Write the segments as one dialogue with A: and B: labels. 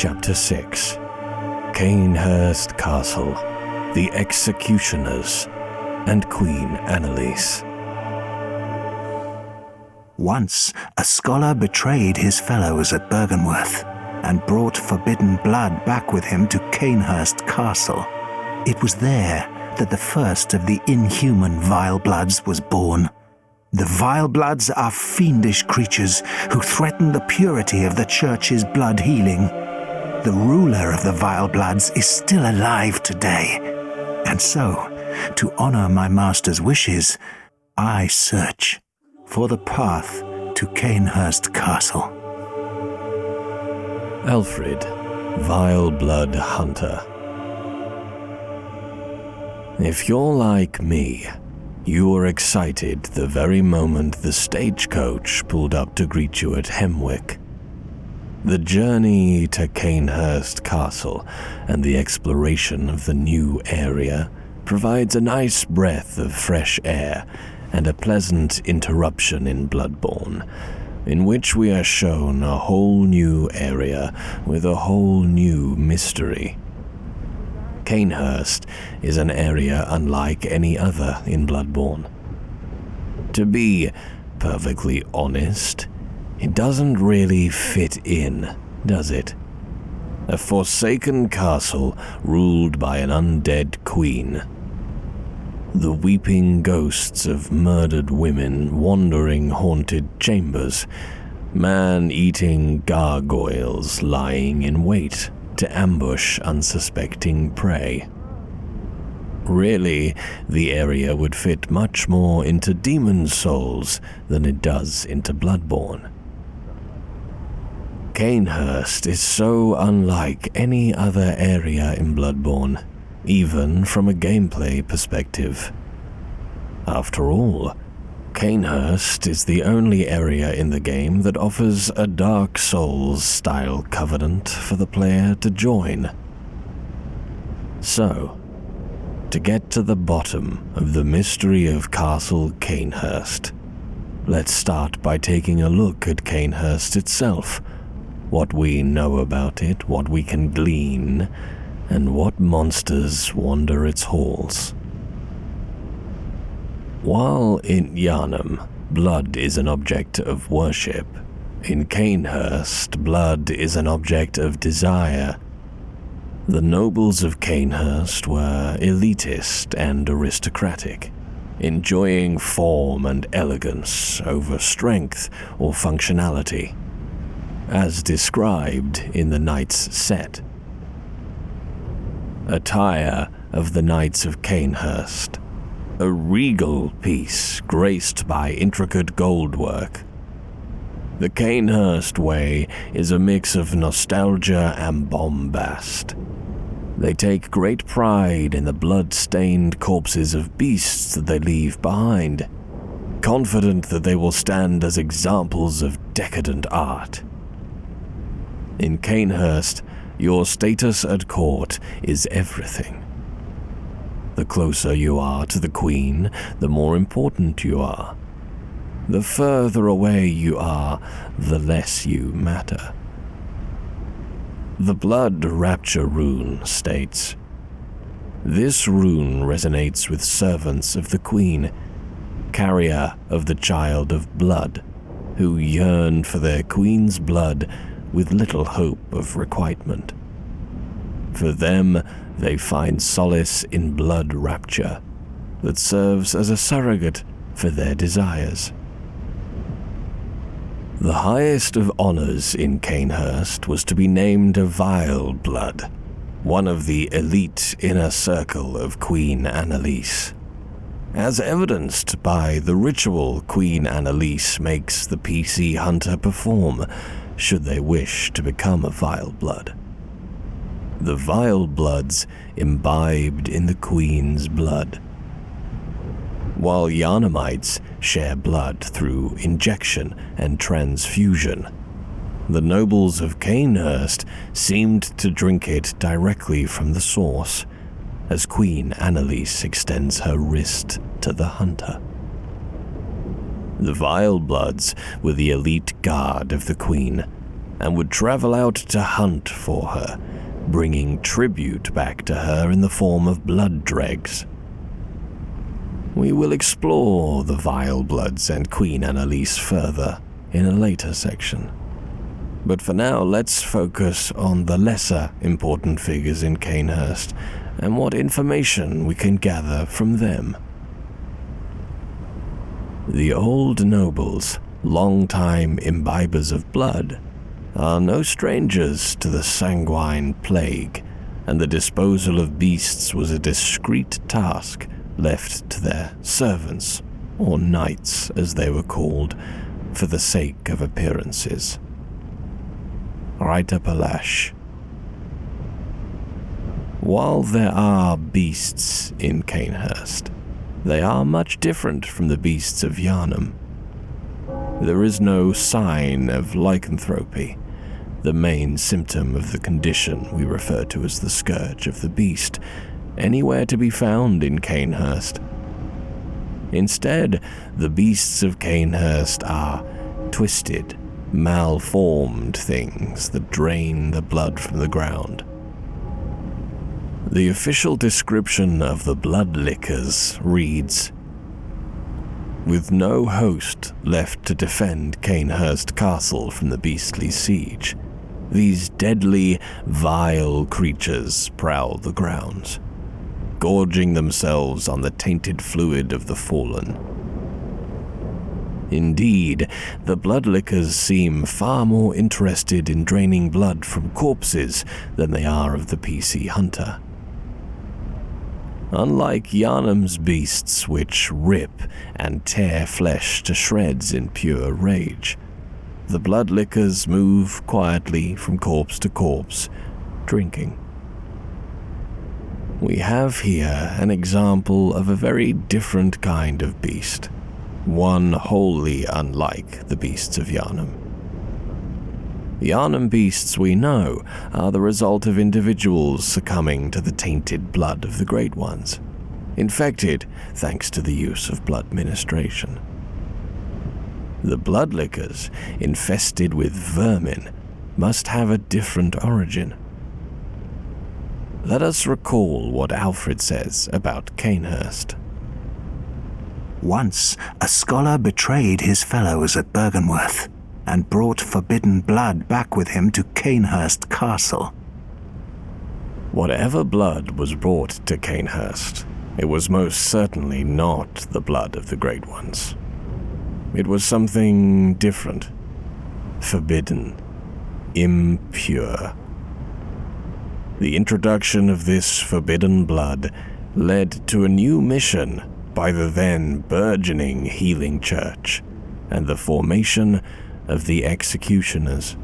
A: Chapter 6 Cainhurst Castle, The Executioners, and Queen Annalise.
B: Once, a scholar betrayed his fellows at Byrgenwerth and brought forbidden blood back with him to Cainhurst Castle. It was there that the first of the inhuman Vile Bloods was born. The Vile Bloods are fiendish creatures who threaten the purity of the Church's blood healing. The ruler of the Vile Bloods is still alive today. And so, to honor my master's wishes, I search for the path to Cainhurst Castle.
A: Alfred, Vile Blood Hunter. If you're like me, you were excited the very moment the stagecoach pulled up to greet you at Hemwick. The journey to Cainhurst Castle and the exploration of the new area provides a nice breath of fresh air and a pleasant interruption in Bloodborne, in which we are shown a whole new area with a whole new mystery. Cainhurst is an area unlike any other in Bloodborne. To be perfectly honest, it doesn't really fit in, does it? A forsaken castle ruled by an undead queen. The weeping ghosts of murdered women wandering haunted chambers, man eating gargoyles lying in wait to ambush unsuspecting prey. Really, the area would fit much more into Demon Souls than it does into Bloodborne. Cainhurst is so unlike any other area in Bloodborne, even from a gameplay perspective. After all, Cainhurst is the only area in the game that offers a Dark Souls style covenant for the player to join. So, to get to the bottom of the mystery of Castle Cainhurst, let's start by taking a look at Cainhurst itself what we know about it, what we can glean, and what monsters wander its halls. While in Yharnam, blood is an object of worship, in Cainhurst, blood is an object of desire. The nobles of Cainhurst were elitist and aristocratic, enjoying form and elegance over strength or functionality as described in the knight's set. Attire of the Knights of Cainhurst, a regal piece graced by intricate goldwork. The Cainhurst way is a mix of nostalgia and bombast. They take great pride in the blood stained corpses of beasts that they leave behind, confident that they will stand as examples of decadent art. In Cainhurst, your status at court is everything. The closer you are to the Queen, the more important you are. The further away you are, the less you matter. The Blood Rapture rune states This rune resonates with servants of the Queen, carrier of the child of blood, who yearn for their Queen's blood with little hope of requitement. For them, they find solace in blood rapture that serves as a surrogate for their desires. The highest of honors in Cainhurst was to be named a Vile Blood, one of the elite inner circle of Queen Annalise. As evidenced by the ritual Queen Annalise makes the PC hunter perform should they wish to become a vile blood. The vile bloods imbibed in the queen's blood. While Yharnamites share blood through injection and transfusion, the nobles of Cainhurst seemed to drink it directly from the source, as Queen Annalise extends her wrist to the hunter. The Vile Bloods were the elite guard of the Queen, and would travel out to hunt for her, bringing tribute back to her in the form of blood dregs. We will explore the Vile Bloods and Queen Annalise further in a later section. But for now, let's focus on the lesser important figures in Cainhurst and what information we can gather from them. The old nobles, long-time imbibers of blood, are no strangers to the sanguine plague, and the disposal of beasts was a discreet task left to their servants, or knights as they were called, for the sake of appearances. Reiterpallasch. While there are beasts in Cainhurst, they are much different from the beasts of Yharnam. There is no sign of lycanthropy, the main symptom of the condition we refer to as the scourge of the beast, anywhere to be found in Cainhurst. Instead, the beasts of Cainhurst are twisted, malformed things that drain the blood from the ground. The official description of the bloodlickers reads With no host left to defend Cainhurst Castle from the beastly siege, these deadly, vile creatures prowl the grounds, gorging themselves on the tainted fluid of the fallen. Indeed, the bloodlickers seem far more interested in draining blood from corpses than they are of the PC hunter. Unlike Yharnam's beasts, which rip and tear flesh to shreds in pure rage, the bloodlickers move quietly from corpse to corpse, drinking. We have here an example of a very different kind of beast, one wholly unlike the beasts of Yharnam. The Yharnam beasts we know are the result of individuals succumbing to the tainted blood of the Great Ones, infected thanks to the use of blood ministration. The bloodlickers, infested with vermin, must have a different origin. Let us recall what Alfred says about Cainhurst.
B: Once, a scholar betrayed his fellows at Byrgenwerth and brought forbidden blood back with him to Cainhurst Castle.
A: Whatever blood was brought to Cainhurst, it was most certainly not the blood of the Great Ones. It was something different, forbidden, impure. The introduction of this forbidden blood led to a new mission by the then burgeoning Healing Church and the formation of the executioners.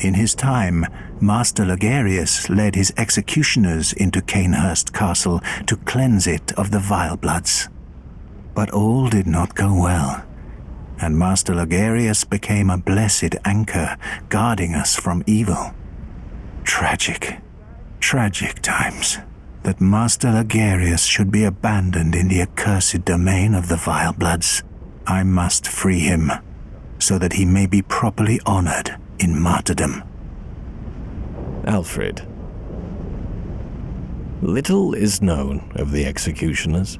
B: In his time, Master Logarius led his executioners into Cainhurst Castle to cleanse it of the vile bloods. But all did not go well, and Master Logarius became a blessed anchor guarding us from evil. Tragic, tragic times that Master Logarius should be abandoned in the accursed domain of the vile bloods. I must free him, so that he may be properly honored in martyrdom.
A: Alfred. Little is known of the executioners.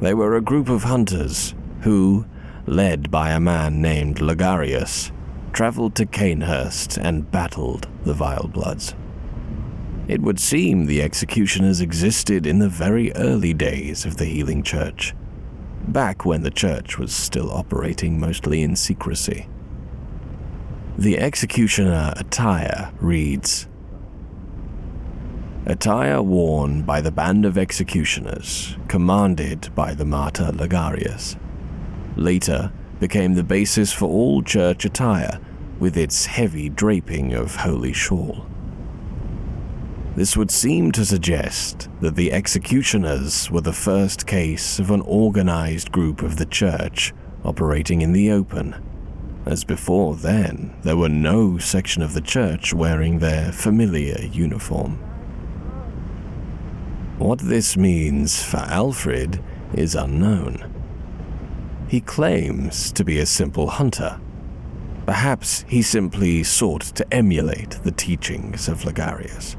A: They were a group of hunters who, led by a man named Logarius, traveled to Cainhurst and battled the Vile Bloods. It would seem the executioners existed in the very early days of the Healing Church, back when the church was still operating mostly in secrecy. The executioner attire reads Attire worn by the band of executioners, commanded by the martyr Logarius. Later became the basis for all church attire, with its heavy draping of holy shawl. This would seem to suggest that the executioners were the first case of an organized group of the church operating in the open, as before then there were no section of the church wearing their familiar uniform. What this means for Alfred is unknown. He claims to be a simple hunter, Perhaps he simply sought to emulate the teachings of Logarius.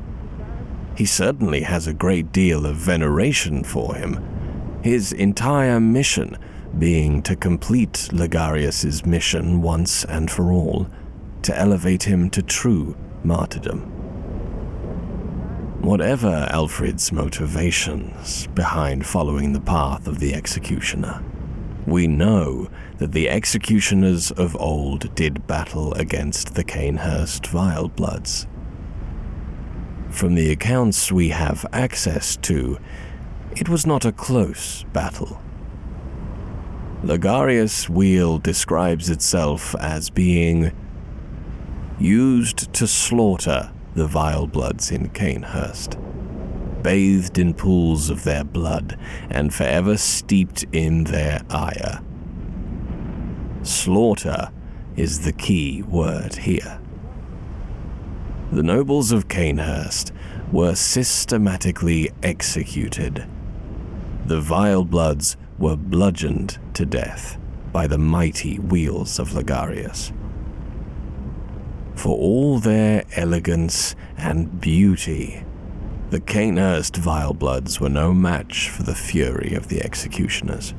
A: He certainly has a great deal of veneration for him, his entire mission being to complete Logarius's mission once and for all, to elevate him to true martyrdom. Whatever Alfred's motivations behind following the path of the executioner, we know that the executioners of old did battle against the Cainhurst Vilebloods. From the accounts we have access to, it was not a close battle. Logarius' wheel describes itself as being used to slaughter the vile bloods in Cainhurst, bathed in pools of their blood and forever steeped in their ire. Slaughter is the key word here. The nobles of Cainhurst were systematically executed. The vile bloods were bludgeoned to death by the mighty wheels of Logarius. For all their elegance and beauty, the Cainhurst Vilebloods were no match for the fury of the executioners.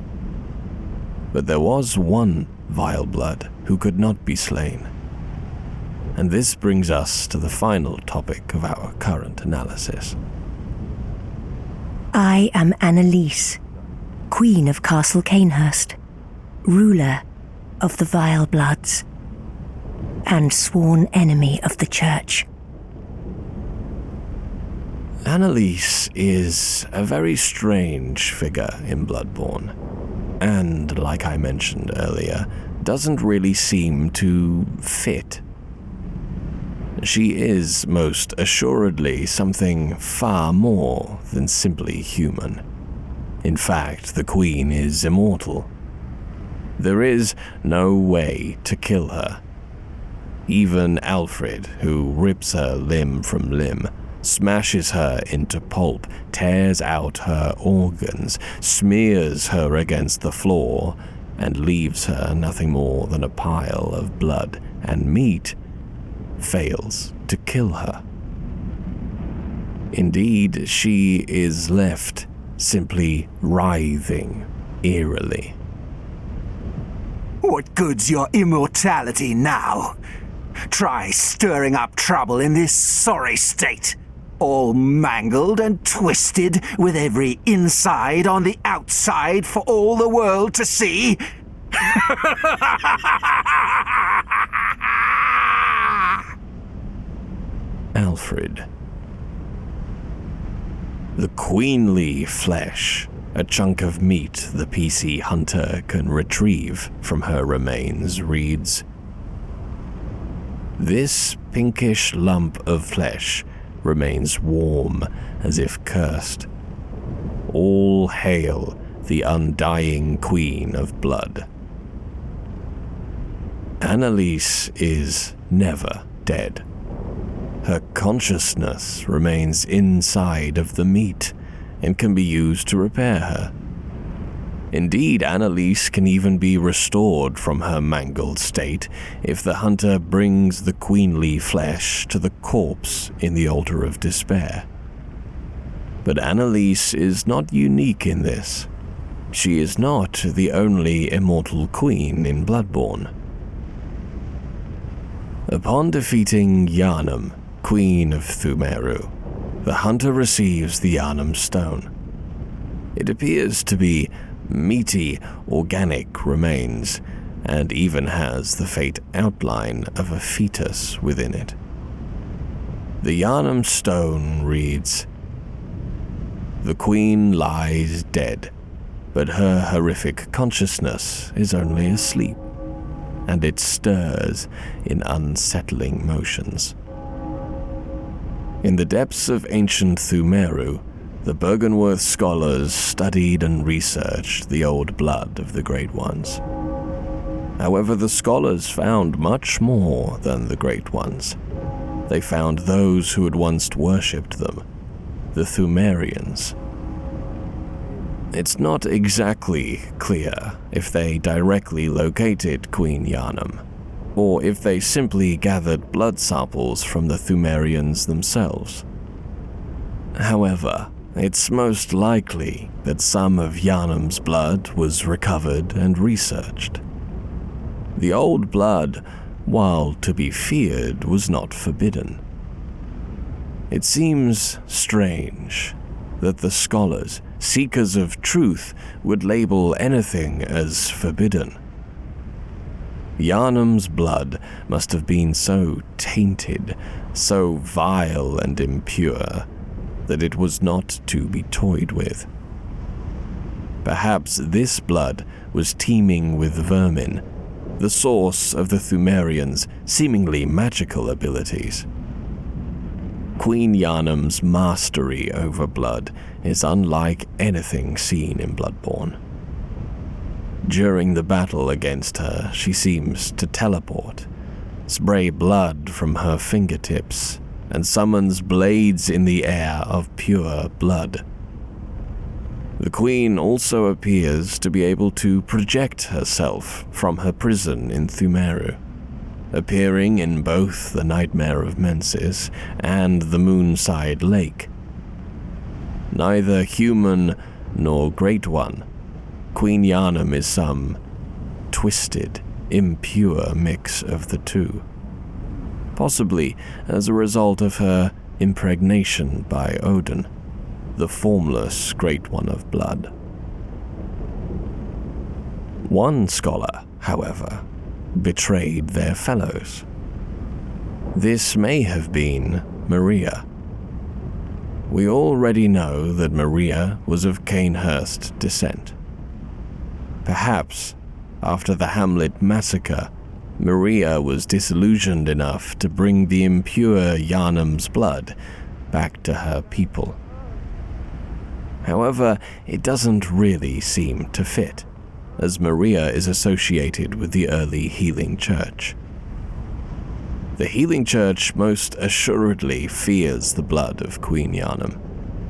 A: But there was one vile blood who could not be slain. And this brings us to the final topic of our current analysis.
C: I am Annalise, Queen of Castle Cainhurst, ruler of the Vile Bloods, and sworn enemy of the Church.
A: Annalise is a very strange figure in Bloodborne, and like I mentioned earlier, doesn't really seem to fit. She is most assuredly something far more than simply human. In fact, the Queen is immortal. There is no way to kill her. Even Alfred, who rips her limb from limb, smashes her into pulp, tears out her organs, smears her against the floor, and leaves her nothing more than a pile of blood and meat, fails to kill her. Indeed, she is left simply writhing eerily.
B: What good's your immortality now? Try stirring up trouble in this sorry state. All mangled and twisted, with every inside on the outside for all the world to see.
A: Alfred. The queenly flesh, a chunk of meat the PC hunter can retrieve from her remains, reads This pinkish lump of flesh remains warm as if cursed. All hail the undying queen of blood. Annalise is never dead. Her consciousness remains inside of the meat and can be used to repair her. Indeed, Annalise can even be restored from her mangled state if the hunter brings the queenly flesh to the corpse in the altar of despair. But Annalise is not unique in this. She is not the only immortal queen in Bloodborne. Upon defeating Yharnam, Queen of Pthumeru, the hunter receives the Yharnam Stone. It appears to be meaty, organic remains, and even has the faint outline of a fetus within it. The Yharnam Stone reads The Queen lies dead, but her horrific consciousness is only asleep, and it stirs in unsettling motions. In the depths of ancient Pthumeru, the Byrgenwerth scholars studied and researched the old blood of the Great Ones. However, the scholars found much more than the Great Ones. They found those who had once worshipped them, the Pthumerians. It's not exactly clear if they directly located Queen Yharnam, or if they simply gathered blood samples from the Pthumerians themselves. However, it's most likely that some of Yharnam's blood was recovered and researched. The old blood, while to be feared, was not forbidden. It seems strange that the scholars, seekers of truth, would label anything as forbidden. Yharnam's blood must have been so tainted, so vile and impure, that it was not to be toyed with. Perhaps this blood was teeming with vermin, the source of the Pthumerians' seemingly magical abilities. Queen Yharnam's mastery over blood is unlike anything seen in Bloodborne. During the battle against her, she seems to teleport, spray blood from her fingertips, and summons blades in the air of pure blood. The Queen also appears to be able to project herself from her prison in Pthumeru appearing in both the Nightmare of Mensis and the Moonside Lake. Neither human nor great one, Queen Yharnam is some twisted, impure mix of the two. Possibly as a result of her impregnation by Oedon, the formless Great One of Blood. One scholar, however, betrayed their fellows. This may have been Maria. We already know that Maria was of Cainhurst descent. Perhaps, after the Hamlet massacre, Maria was disillusioned enough to bring the impure Yharnam's blood back to her people. However, it doesn't really seem to fit as Maria is associated with the early Healing Church. The Healing Church most assuredly fears the blood of Queen Yharnam,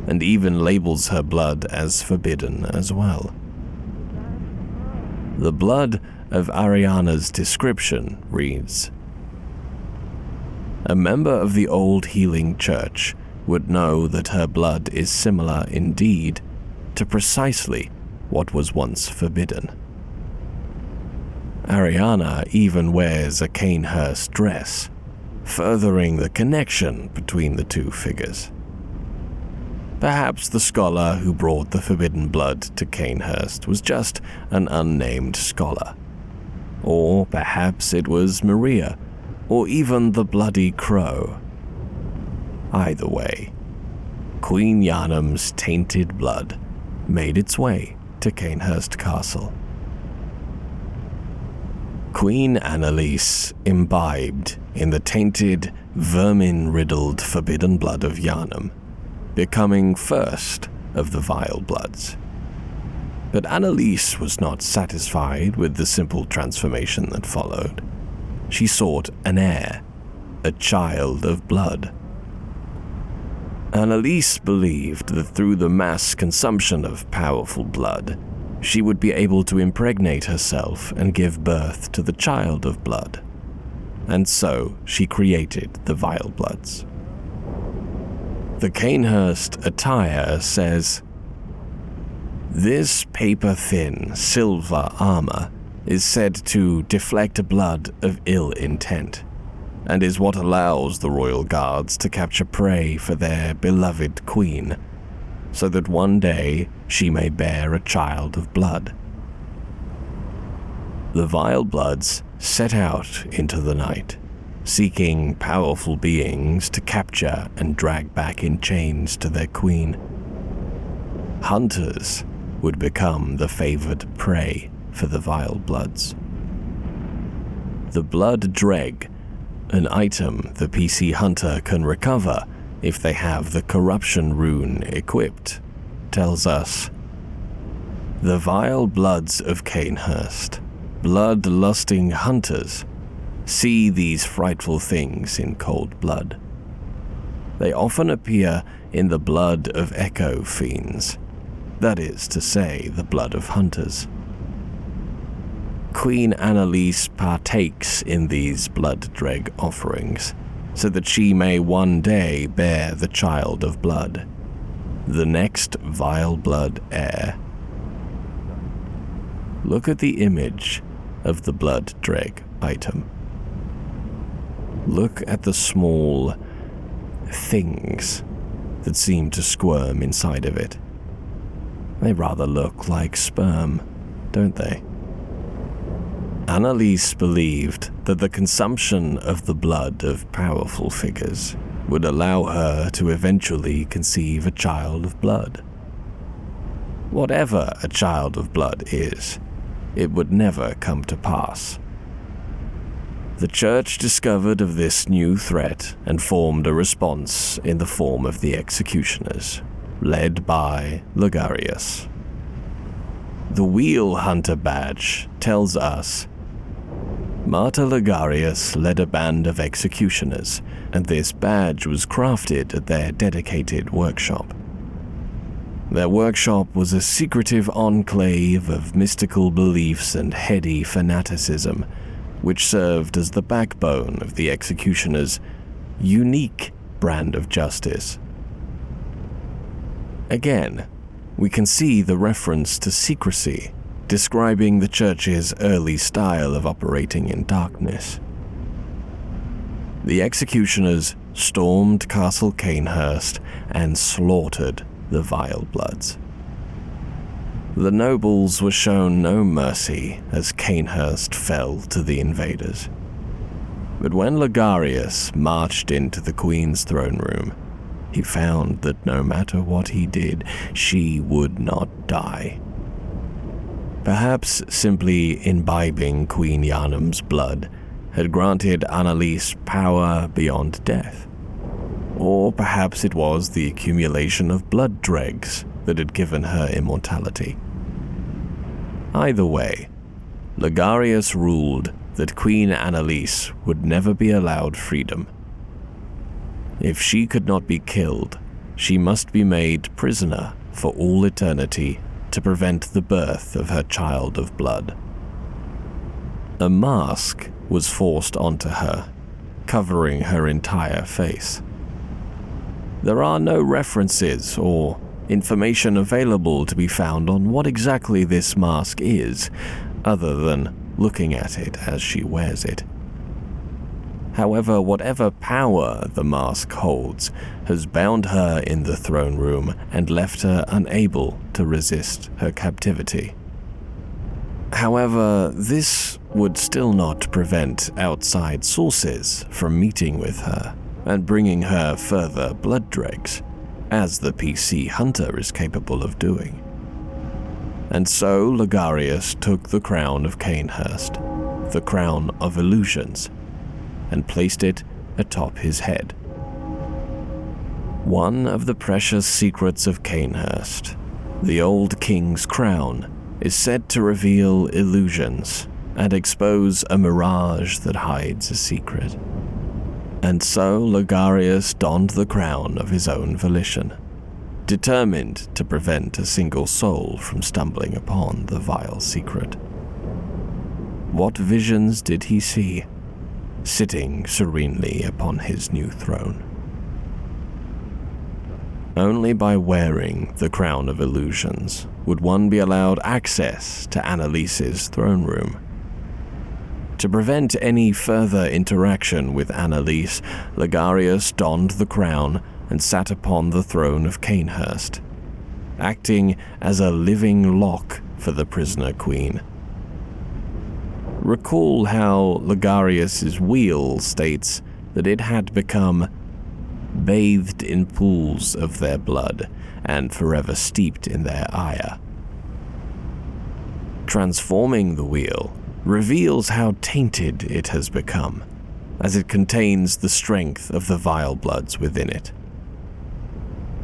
A: and even labels her blood as forbidden as well. The blood of Arianna's description reads A member of the old Healing Church would know that her blood is similar indeed to precisely what was once forbidden. Arianna even wears a Cainhurst dress, furthering the connection between the two figures. Perhaps the scholar who brought the forbidden blood to Cainhurst was just an unnamed scholar. Or perhaps it was Maria, or even the Bloody Crow. Either way, Queen Yharnam's tainted blood made its way to Cainhurst Castle. Queen Annalise imbibed in the tainted, vermin riddled forbidden blood of Yharnam, becoming first of the vile bloods. But Annalise was not satisfied with the simple transformation that followed. She sought an heir, a child of blood. Annalise believed that through the mass consumption of powerful blood, she would be able to impregnate herself and give birth to the child of blood. And so she created the Vile Bloods. The Cainhurst attire says This paper thin silver armor is said to deflect blood of ill intent and is what allows the royal guards to capture prey for their beloved queen, so that one day she may bear a child of blood. The vile bloods set out into the night, seeking powerful beings to capture and drag back in chains to their queen. Hunters would become the favored prey for the vile bloods. The blood dreg an item the PC Hunter can recover if they have the corruption rune equipped, tells us The vile bloods of Cainhurst, blood-lusting hunters, see these frightful things in cold blood. They often appear in the blood of echo fiends, that is to say, the blood of hunters. Queen Annalise partakes in these blood dreg offerings, so that she may one day bear the child of blood, the next vile blood heir. Look at the image of the blood dreg item. Look at the small things that seem to squirm inside of it. They rather look like sperm, don't they? Annalise believed that the consumption of the blood of powerful figures would allow her to eventually conceive a child of blood. Whatever a child of blood is, it would never come to pass. The church discovered of this new threat and formed a response in the form of the executioners, led by Logarius. The Wheel Hunter badge tells us Martyr Logarius led a band of executioners, and this badge was crafted at their dedicated workshop. Their workshop was a secretive enclave of mystical beliefs and heady fanaticism, which served as the backbone of the executioner's unique brand of justice. Again, we can see the reference to secrecy, describing the church's early style of operating in darkness. The executioners stormed Castle Cainhurst and slaughtered the Vile Bloods. The nobles were shown no mercy as Cainhurst fell to the invaders. But when Logarius marched into the Queen's throne room, he found that no matter what he did, she would not die. Perhaps simply imbibing Queen Yharnam's blood had granted Annalise power beyond death. Or perhaps it was the accumulation of blood dregs that had given her immortality. Either way, Logarius ruled that Queen Annalise would never be allowed freedom. If she could not be killed, she must be made prisoner for all eternity to prevent the birth of her child of blood. A mask was forced onto her, covering her entire face. There are no references or information available to be found on what exactly this mask is, other than looking at it as she wears it. However, whatever power the mask holds has bound her in the throne room and left her unable to resist her captivity. However, this would still not prevent outside sources from meeting with her and bringing her further blood dregs as the PC hunter is capable of doing. And so Logarius took the crown of Cainhurst, the crown of illusions, and placed it atop his head. One of the precious secrets of Cainhurst, the old king's crown, is said to reveal illusions and expose a mirage that hides a secret. And so Logarius donned the crown of his own volition, determined to prevent a single soul from stumbling upon the vile secret. What visions did he see, sitting serenely upon his new throne? Only by wearing the crown of illusions would one be allowed access to Annalise's throne room to prevent any further interaction with Annalise, Logarius donned the crown and sat upon the throne of Cainhurst, acting as a living lock for the prisoner queen. Recall how Logarius's wheel states that it had become bathed in pools of their blood and forever steeped in their ire. Transforming the wheel reveals how tainted it has become, as it contains the strength of the vile bloods within it.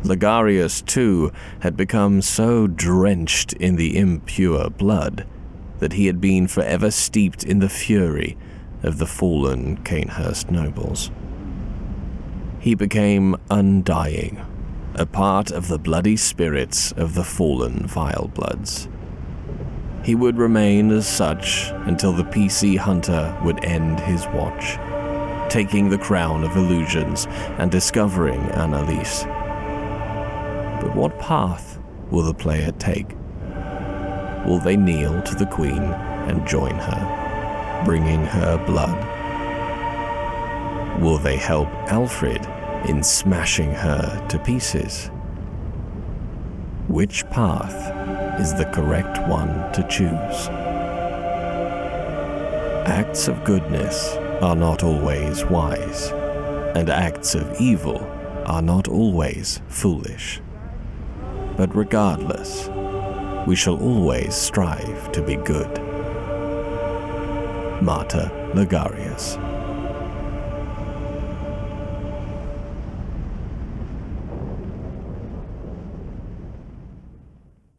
A: Logarius, too, had become so drenched in the impure blood that he had been forever steeped in the fury of the fallen Cainhurst nobles. He became undying, a part of the bloody spirits of the fallen vile bloods. He would remain as such until the PC hunter would end his watch, taking the crown of illusions and discovering Annalise. But what path will the player take? Will they kneel to the Queen and join her, bringing her blood? Will they help Alfred in smashing her to pieces? Which path is the correct one to choose? Acts of goodness are not always wise, and acts of evil are not always foolish. But regardless, we shall always strive to be good. Martyr Logarius.